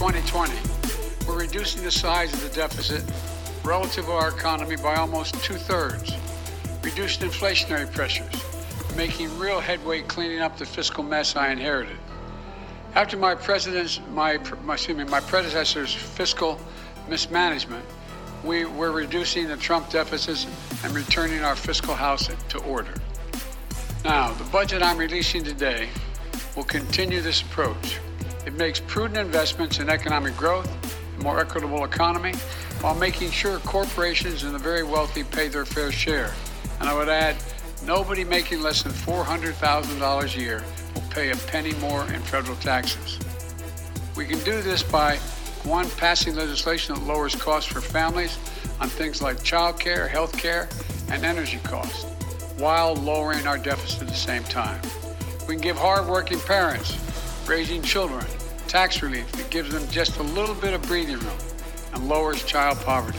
2020, we're reducing the size of the deficit relative to our economy by almost two thirds, reducing inflationary pressures, making real headway cleaning up the fiscal mess I inherited. After my president's, my, my, excuse me, my predecessor's fiscal mismanagement, we were reducing the Trump deficits and returning our fiscal house to order. Now, the budget I'm releasing today will continue this approach. It makes prudent investments in economic growth, a more equitable economy, while making sure corporations and the very wealthy pay their fair share. And I would add, nobody making less than $400,000 a year will pay a penny more in federal taxes. We can do this by one, passing legislation that lowers costs for families on things like child care, health care, and energy costs, while lowering our deficit at the same time. We can give hardworking parents raising children tax relief that gives them just a little bit of breathing room and lowers child poverty.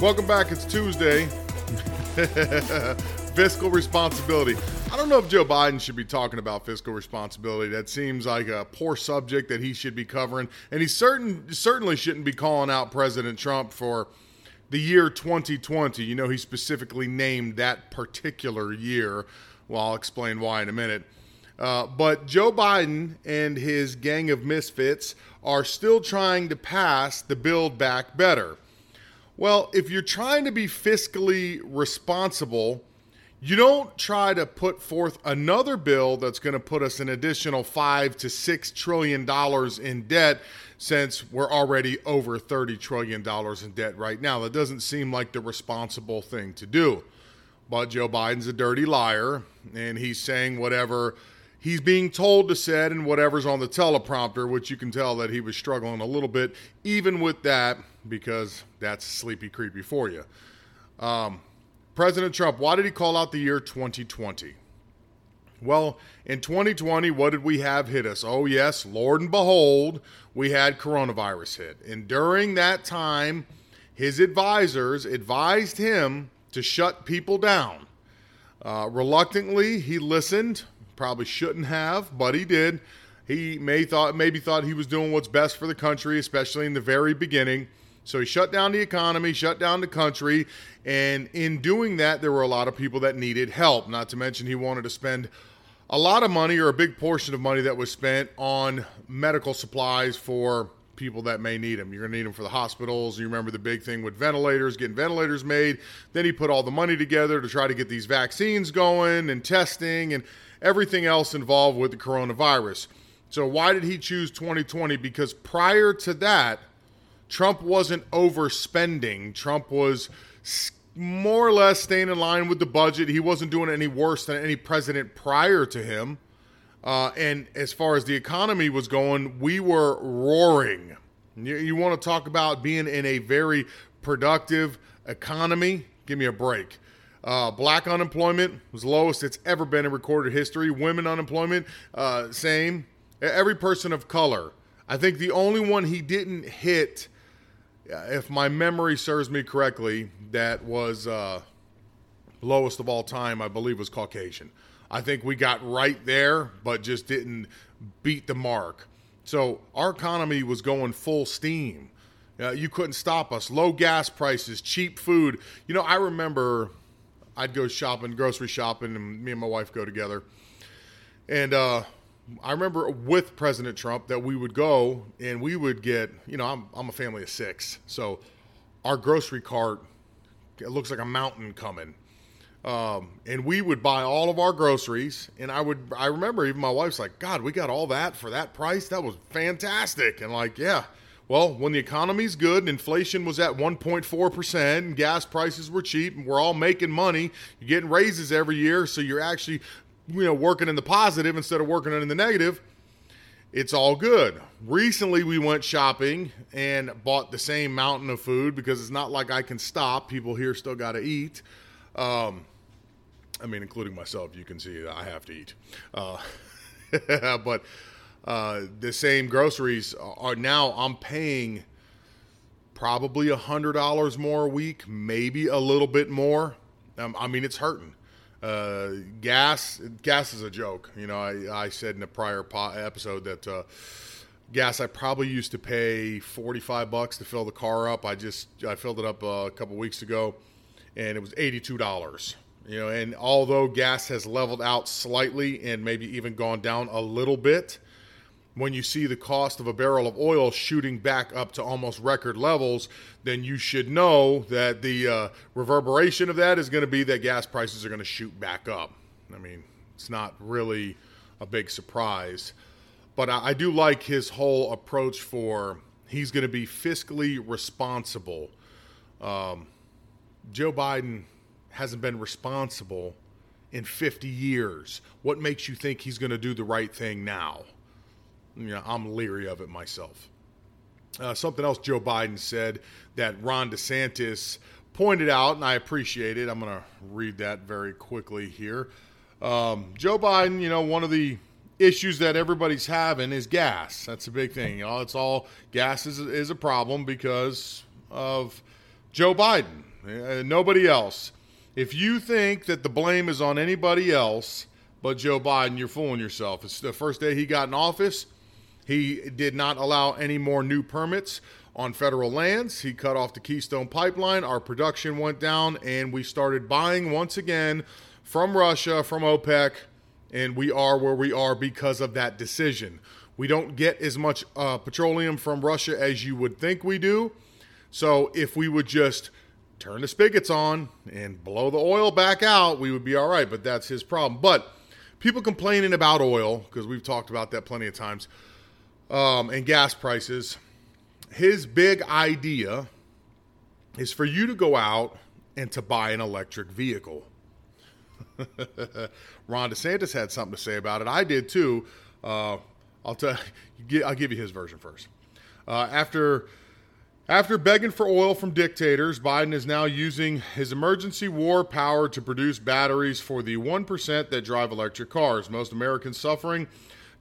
Welcome back. It's Tuesday. fiscal responsibility. I don't know if Joe Biden should be talking about fiscal responsibility. That seems like a poor subject that he should be covering, and he certain certainly shouldn't be calling out President Trump for the year 2020. You know, he specifically named that particular year. Well, I'll explain why in a minute. Uh, but Joe Biden and his gang of misfits are still trying to pass the Build Back Better. Well, if you're trying to be fiscally responsible, you don't try to put forth another bill that's going to put us an additional five to six trillion dollars in debt since we're already over 30 trillion dollars in debt right now. That doesn't seem like the responsible thing to do. But Joe Biden's a dirty liar, and he's saying whatever he's being told to say and whatever's on the teleprompter, which you can tell that he was struggling a little bit, even with that, because that's sleepy, creepy for you. Um, President Trump, why did he call out the year 2020? Well, in 2020, what did we have hit us? Oh, yes, Lord and behold, we had coronavirus hit. And during that time, his advisors advised him to shut people down. Uh, reluctantly, he listened. Probably shouldn't have, but he did. He may thought maybe thought he was doing what's best for the country, especially in the very beginning. So he shut down the economy, shut down the country, and in doing that, there were a lot of people that needed help. Not to mention, he wanted to spend a lot of money or a big portion of money that was spent on medical supplies for people that may need them. You're going to need them for the hospitals. You remember the big thing with ventilators, getting ventilators made. Then he put all the money together to try to get these vaccines going and testing and everything else involved with the coronavirus. So, why did he choose 2020? Because prior to that, Trump wasn't overspending. Trump was more or less staying in line with the budget. He wasn't doing any worse than any president prior to him. Uh, and as far as the economy was going, we were roaring. You, you want to talk about being in a very productive economy? Give me a break. Uh, black unemployment was lowest it's ever been in recorded history. Women unemployment, uh, same. Every person of color. I think the only one he didn't hit if my memory serves me correctly, that was uh, lowest of all time, I believe, was Caucasian. I think we got right there, but just didn't beat the mark. So our economy was going full steam. Uh, you couldn't stop us. Low gas prices, cheap food. You know, I remember I'd go shopping, grocery shopping, and me and my wife go together. And uh, I remember with President Trump that we would go and we would get, you know, I'm, I'm a family of six. So our grocery cart, it looks like a mountain coming. Um, and we would buy all of our groceries. And I would, I remember even my wife's like, God, we got all that for that price. That was fantastic. And like, yeah. Well, when the economy's good and inflation was at 1.4% and gas prices were cheap and we're all making money, you're getting raises every year. So you're actually you know working in the positive instead of working in the negative it's all good. Recently, we went shopping and bought the same mountain of food because it's not like I can stop. People here still got to eat. Um, I mean, including myself, you can see I have to eat. Uh, but uh, the same groceries are now I'm paying probably a hundred dollars more a week, maybe a little bit more. Um, I mean, it's hurting. Uh, gas, gas is a joke. You know, I, I said in a prior po- episode that uh, gas I probably used to pay forty five bucks to fill the car up. I just I filled it up uh, a couple weeks ago, and it was eighty two dollars. You know, and although gas has leveled out slightly and maybe even gone down a little bit, when you see the cost of a barrel of oil shooting back up to almost record levels, then you should know that the uh, reverberation of that is going to be that gas prices are going to shoot back up. I mean, it's not really a big surprise. But I, I do like his whole approach for he's going to be fiscally responsible. Um, Joe Biden hasn't been responsible in 50 years. What makes you think he's going to do the right thing now? You know, I'm leery of it myself. Uh, something else Joe Biden said that Ron DeSantis pointed out, and I appreciate it. I'm going to read that very quickly here. Um, Joe Biden, you know, one of the issues that everybody's having is gas. That's a big thing. You know, it's all gas is, is a problem because of Joe Biden, uh, nobody else. If you think that the blame is on anybody else but Joe Biden, you're fooling yourself. It's the first day he got in office. He did not allow any more new permits on federal lands. He cut off the Keystone Pipeline. Our production went down, and we started buying once again from Russia, from OPEC, and we are where we are because of that decision. We don't get as much uh, petroleum from Russia as you would think we do. So if we would just turn the spigots on and blow the oil back out, we would be all right. But that's his problem. But people complaining about oil, because we've talked about that plenty of times, um, and gas prices, his big idea is for you to go out and to buy an electric vehicle. Ron DeSantis had something to say about it. I did too. Uh, I'll tell. I'll give you his version first. Uh, after after begging for oil from dictators, Biden is now using his emergency war power to produce batteries for the 1% that drive electric cars. Most Americans suffering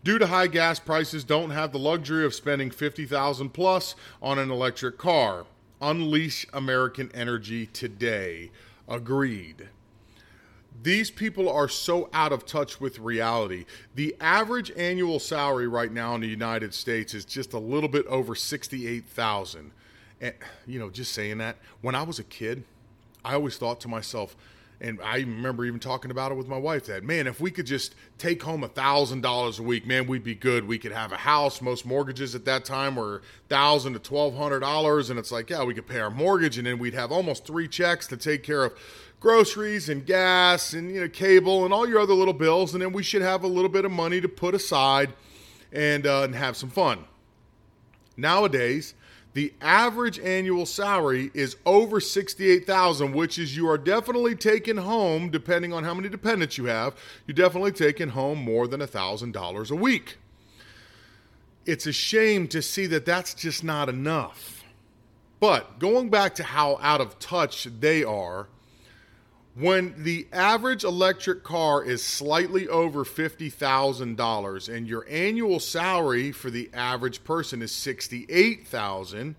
due to high gas prices don't have the luxury of spending 50,000 plus on an electric car. Unleash American energy today. Agreed. These people are so out of touch with reality. The average annual salary right now in the United States is just a little bit over 68,000. And, you know, just saying that, when I was a kid, I always thought to myself, and I remember even talking about it with my wife that, man, if we could just take home a $1,000 a week, man, we'd be good. We could have a house. Most mortgages at that time were 1000 to $1,200. And it's like, yeah, we could pay our mortgage and then we'd have almost three checks to take care of groceries and gas and, you know, cable and all your other little bills. And then we should have a little bit of money to put aside and, uh, and have some fun. Nowadays, the average annual salary is over 68,000, which is you are definitely taking home depending on how many dependents you have, you're definitely taking home more than $1,000 a week. It's a shame to see that that's just not enough. But going back to how out of touch they are, when the average electric car is slightly over $50,000 and your annual salary for the average person is 68,000,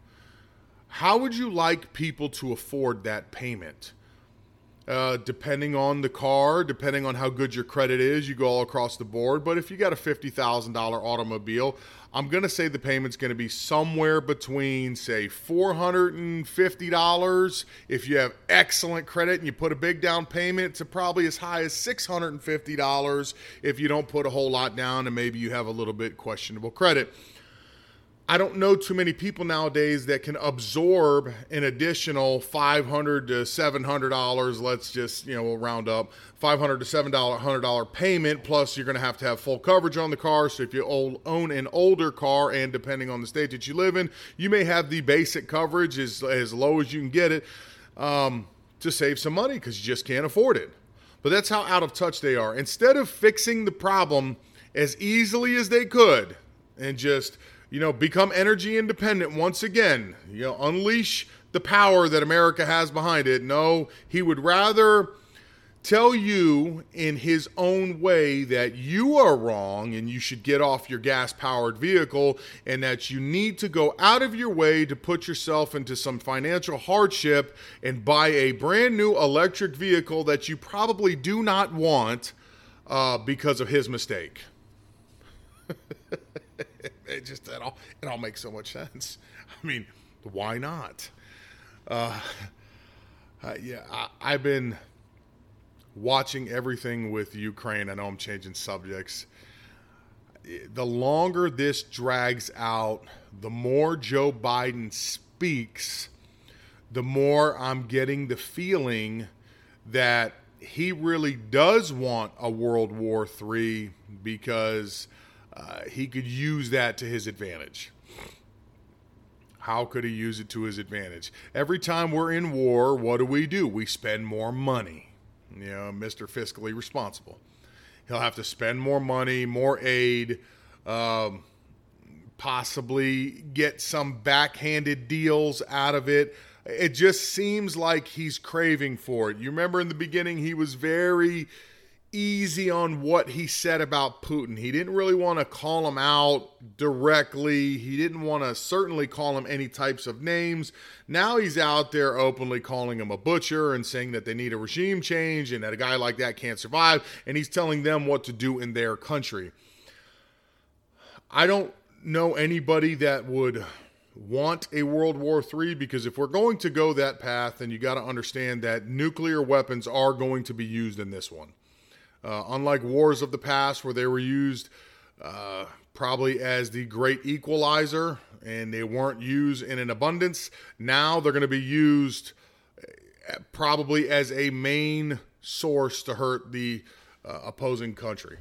how would you like people to afford that payment? Uh, depending on the car, depending on how good your credit is, you go all across the board. But if you got a $50,000 automobile, I'm to say the payment's to be somewhere between, say, $450 if you have excellent credit and you put a big down payment to probably as high as $650 if you don't put a whole lot down and maybe you have a little bit questionable credit. I don't know too many people nowadays that can absorb an additional five hundred to seven hundred dollars. Let's just you know we'll round up five hundred to seven dollar hundred dollar payment. Plus you're going to have to have full coverage on the car. So if you own an older car and depending on the state that you live in, you may have the basic coverage as as low as you can get it um, to save some money because you just can't afford it. But that's how out of touch they are. Instead of fixing the problem as easily as they could and just you know become energy independent once again. You know, unleash the power that America has behind it. No, he would rather tell you in his own way that you are wrong and you should get off your gas powered vehicle and that you need to go out of your way to put yourself into some financial hardship and buy a brand new electric vehicle that you probably do not want uh, because of his mistake. it just it all it all makes so much sense. I mean, why not? Uh, uh, yeah, I, I've been watching everything with Ukraine. I know I'm changing subjects. The longer this drags out, the more Joe Biden speaks, the more I'm getting the feeling that he really does want a World War III because uh, he could use that to his advantage. How could he use it to his advantage? Every time we're in war, what do we do? We spend more money. You know, Mr. Fiscally Responsible. He'll have to spend more money, more aid, um, possibly get some backhanded deals out of it. It just seems like he's craving for it. You remember in the beginning, he was very easy on what he said about Putin. He didn't really want to call him out directly. He didn't want to certainly call him any types of names. Now he's out there openly calling him a butcher and saying that they need a regime change and that a guy like that can't survive. And he's telling them what to do in their country. I don't know anybody that would want a World War III because if we're going to go that path, then you got to understand that nuclear weapons are going to be used in this one. Uh, unlike wars of the past, where they were used uh, probably as the great equalizer and they weren't used in an abundance, now they're going to be used uh, probably as a main source to hurt the uh, opposing country.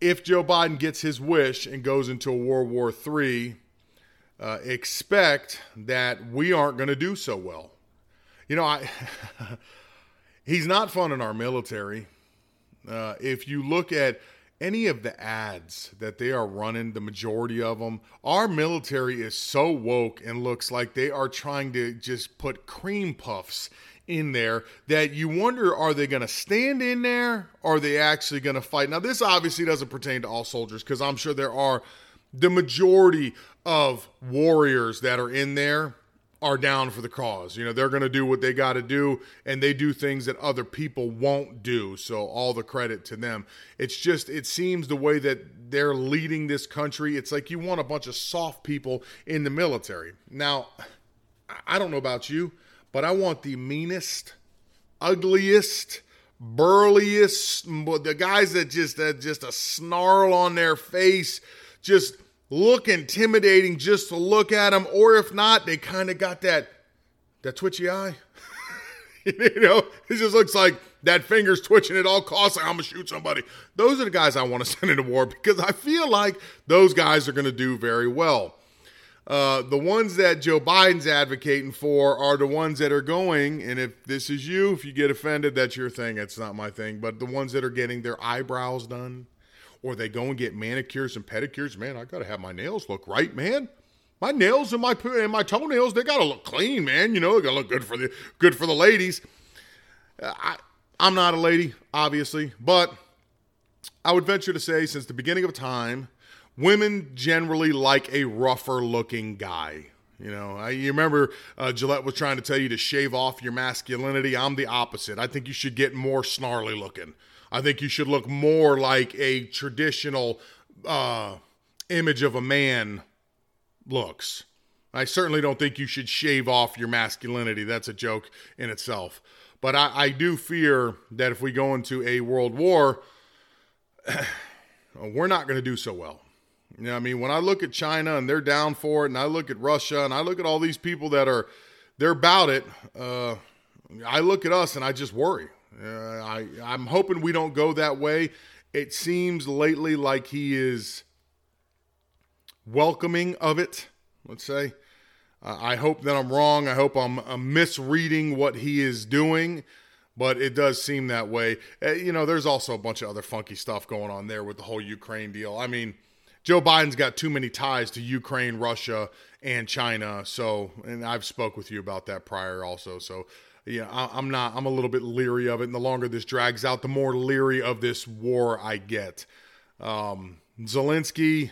If Joe Biden gets his wish and goes into a World War III, uh, expect that we aren't going to do so well. You know, I. He's not fun in our military. Uh, if you look at any of the ads that they are running, the majority of them, our military is so woke and looks like they are trying to just put cream puffs in there that you wonder are they going to stand in there or are they actually going to fight? Now, this obviously doesn't pertain to all soldiers because I'm sure there are the majority of warriors that are in there are down for the cause. You know, they're going to do what they got to do, and they do things that other people won't do. So, all the credit to them. It's just, it seems the way that they're leading this country, it's like you want a bunch of soft people in the military. Now, I don't know about you, but I want the meanest, ugliest, burliest, the guys that just, that just a snarl on their face, just look intimidating just to look at them, or if not, they kind of got that that twitchy eye. you know, it just looks like that finger's twitching at all costs. Like I'm gonna shoot somebody. Those are the guys I want to send into war because I feel like those guys are to do very well. Uh, the ones that Joe Biden's advocating for are the ones that are going, and if this is you, if you get offended, that's your thing. It's not my thing. But the ones that are getting their eyebrows done, or they go and get manicures and pedicures. Man, I got to have my nails look right, man. My nails and my and my toenails, they got to look clean, man. You know, they got to look good for the good for the ladies. I I'm not a lady, obviously, but I would venture to say since the beginning of time, women generally like a rougher looking guy. You know, I, you remember uh, Gillette was trying to tell you to shave off your masculinity. I'm the opposite. I think you should get more snarly looking. I think you should look more like a traditional uh, image of a man looks. I certainly don't think you should shave off your masculinity. That's a joke in itself. But I, I do fear that if we go into a world war, we're not going to do so well. You know, I mean, when I look at China and they're down for it, and I look at Russia and I look at all these people that are they're about it, uh, I look at us and I just worry. Uh, I I'm hoping we don't go that way. It seems lately like he is welcoming of it. Let's say. Uh, I hope that I'm wrong. I hope I'm, I'm misreading what he is doing. but it does seem that way. Uh, you know, there's also a bunch of other funky stuff going on there with the whole Ukraine deal. I mean, Joe Biden's got too many ties to Ukraine, Russia, and China. So, and I've spoke with you about that prior also. So, yeah, I, am not. I'm a little bit leery of it. And the longer this drags out, the more leery of this war I get. Um, Zelensky,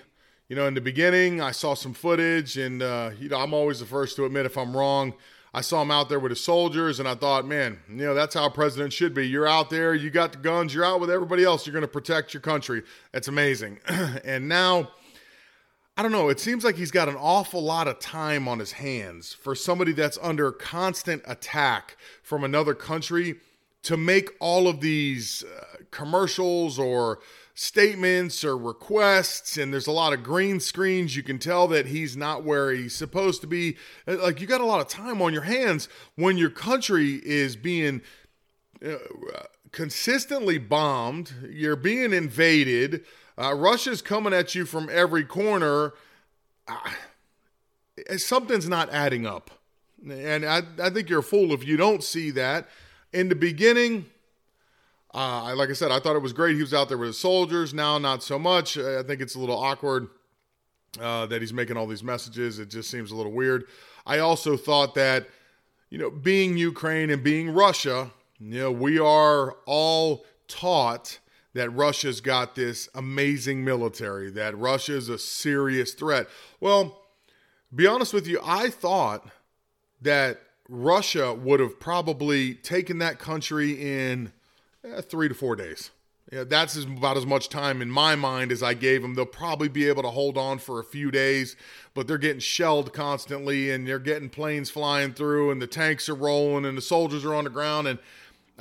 you know, in the beginning, I saw some footage, and uh, you know, I'm always the first to admit if I'm wrong. I saw him out there with his soldiers, and I thought, man, you know, that's how a president should be. You're out there, you got the guns, you're out with everybody else, you're going to protect your country. That's amazing. and now, I don't know, it seems like he's got an awful lot of time on his hands for somebody that's under constant attack from another country to make all of these uh, commercials or statements or requests and there's a lot of green screens. You can tell that he's not where he's supposed to be. Uh, like you got a lot of time on your hands when your country is being uh, consistently bombed you're being invaded uh, russia's coming at you from every corner uh, something's not adding up and I, I think you're a fool if you don't see that in the beginning uh, like I said, I thought it was great. He was out there with his soldiers. Now, not so much. I think it's a little awkward uh, that he's making all these messages. It just seems a little weird. I also thought that, you know, being Ukraine and being Russia, you know, we are all taught that Russia's got this amazing military, that Russia's a serious threat. Well, be honest with you, I thought that Russia would have probably taken that country in eh, three to four days. Yeah, that's about as much time in my mind as I gave them. They'll probably be able to hold on for a few days, but they're getting shelled constantly and they're getting planes flying through and the tanks are rolling and the soldiers are on the ground. And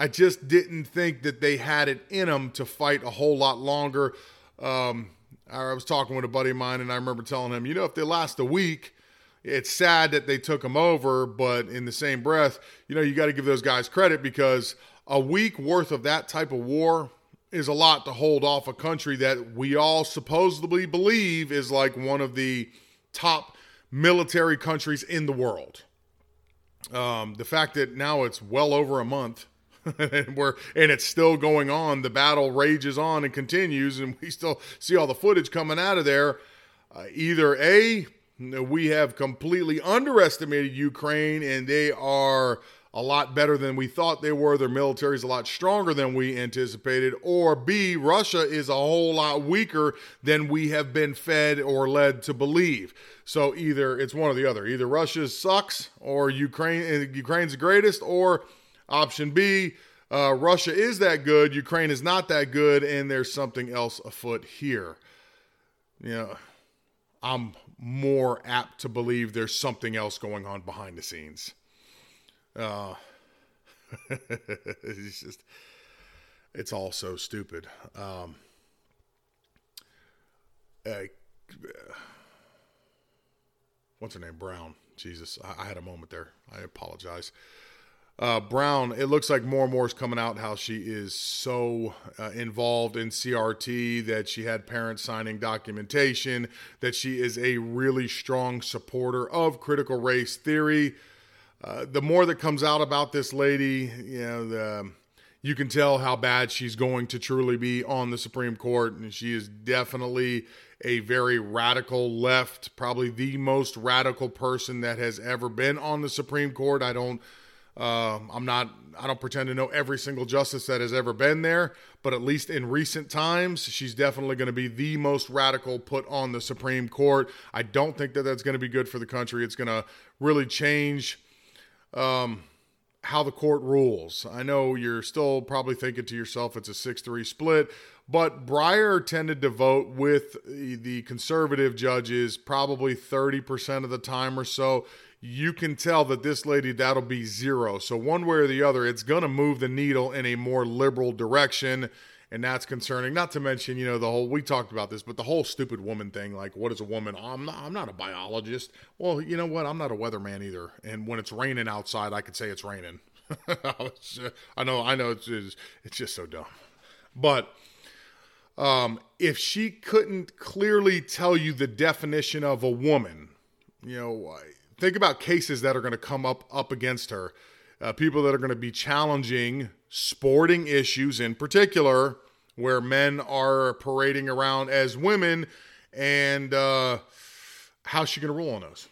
I just didn't think that they had it in them to fight a whole lot longer. Um, I was talking with a buddy of mine and I remember telling him, you know, if they last a week, it's sad that they took them over, but in the same breath, you know, you got to give those guys credit because a week worth of that type of war is a lot to hold off a country that we all supposedly believe is like one of the top military countries in the world. Um, the fact that now it's well over a month and we're and it's still going on, the battle rages on and continues, and we still see all the footage coming out of there. Uh, either a we have completely underestimated Ukraine and they are a lot better than we thought they were. Their military is a lot stronger than we anticipated. Or B, Russia is a whole lot weaker than we have been fed or led to believe. So either it's one or the other. Either Russia sucks or Ukraine Ukraine's the greatest, or option B, uh, Russia is that good, Ukraine is not that good, and there's something else afoot here. You know, I'm more apt to believe there's something else going on behind the scenes. Uh, it's just, it's all so stupid. Um, uh, what's her name? Brown. Jesus, I, I, had a moment there. I apologize. Uh, Brown, it looks like more and more is coming out how she is so uh, involved in CRT that she had parents signing documentation, that she is a really strong supporter of critical race theory. Uh, the more that comes out about this lady, you know, the, you can tell how bad she's going to truly be on the Supreme Court. And she is definitely a very radical left, probably the most radical person that has ever been on the Supreme Court. I don't, uh, I'm not, I don't pretend to know every single justice that has ever been there, but at least in recent times, she's definitely going to be the most radical put on the Supreme Court. I don't think that that's going to be good for the country. It's going to really change um, how the court rules. I know you're still probably thinking to yourself it's a 6 3 split, but Breyer tended to vote with the conservative judges probably 30% of the time or so. You can tell that this lady, that'll be zero. So, one way or the other, it's going to move the needle in a more liberal direction and that's concerning. Not to mention, you know, the whole we talked about this, but the whole stupid woman thing. Like, what is a woman? I'm not. I'm not a biologist. Well, you know what? I'm not a weatherman either. And when it's raining outside, I could say it's raining. I know. I know. It's it's, it's just so dumb. But um, if she couldn't clearly tell you the definition of a woman, you know, think about cases that are going to come up up against her. Uh, people that are going to be challenging sporting issues in particular, where men are parading around as women, and uh, how's she going to rule on those?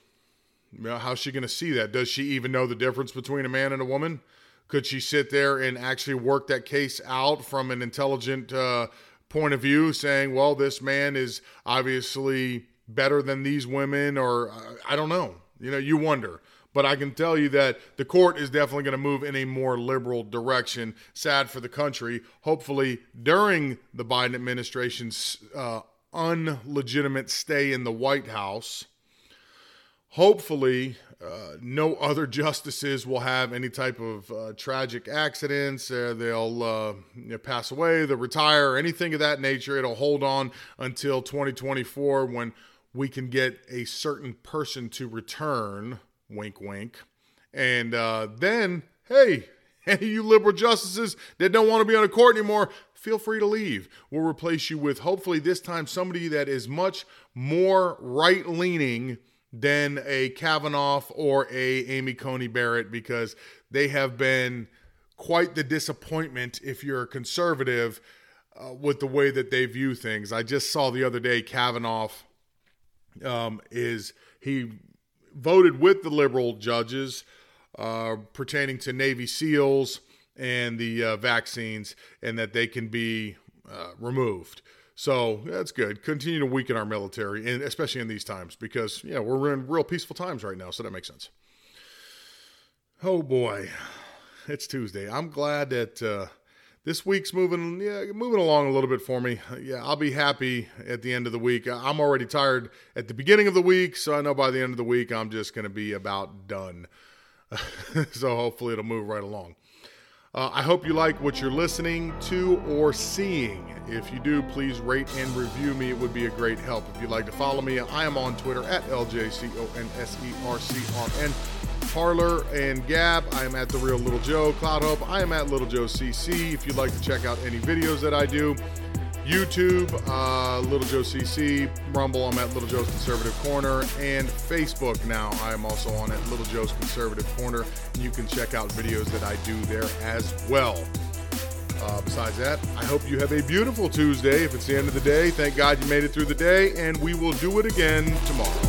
You know, how's she going to see that? Does she even know the difference between a man and a woman? Could she sit there and actually work that case out from an intelligent uh, point of view, saying, well, this man is obviously better than these women, or uh, I don't know. You know, you wonder. But I can tell you that the court is definitely going to move in a more liberal direction. Sad for the country. Hopefully, during the Biden administration's uh, unlegitimate stay in the White House, hopefully uh, no other justices will have any type of uh, tragic accidents uh, they'll uh, you know, pass away they'll retire or anything of that nature it'll hold on until 2024 when we can get a certain person to return wink wink and uh, then hey any you liberal justices that don't want to be on a court anymore feel free to leave we'll replace you with hopefully this time somebody that is much more right leaning than a Kavanaugh or a Amy Coney Barrett because they have been quite the disappointment if you're a conservative uh, with the way that they view things. I just saw the other day Kavanaugh um, is he voted with the liberal judges uh, pertaining to Navy SEALs and the uh, vaccines, and that they can be uh, removed. So that's good. Continue to weaken our military, and especially in these times, because yeah, we're in real peaceful times right now. So that makes sense. Oh boy, it's Tuesday. I'm glad that uh, this week's moving, yeah, moving along a little bit for me. Yeah, I'll be happy at the end of the week. I'm already tired at the beginning of the week, so I know by the end of the week I'm just going to be about done. so hopefully it'll move right along. Uh, I hope you like what you're listening to or seeing. If you do, please rate and review me. It would be a great help. If you'd like to follow me, I am on Twitter at LJCONSERCRN. Parler and Gab, I am at The Real Little Joe. CloutHub, I am at Little Joe CC. If you'd like to check out any videos that I do, YouTube, uh, Little Joe CC, Rumble, I'm at Little Joe's Conservative Corner, and Facebook now. I am also on at Little Joe's Conservative Corner. You can check out videos that I do there as well. Uh, besides that, I hope you have a beautiful Tuesday. If it's the end of the day, thank God you made it through the day, and we will do it again tomorrow.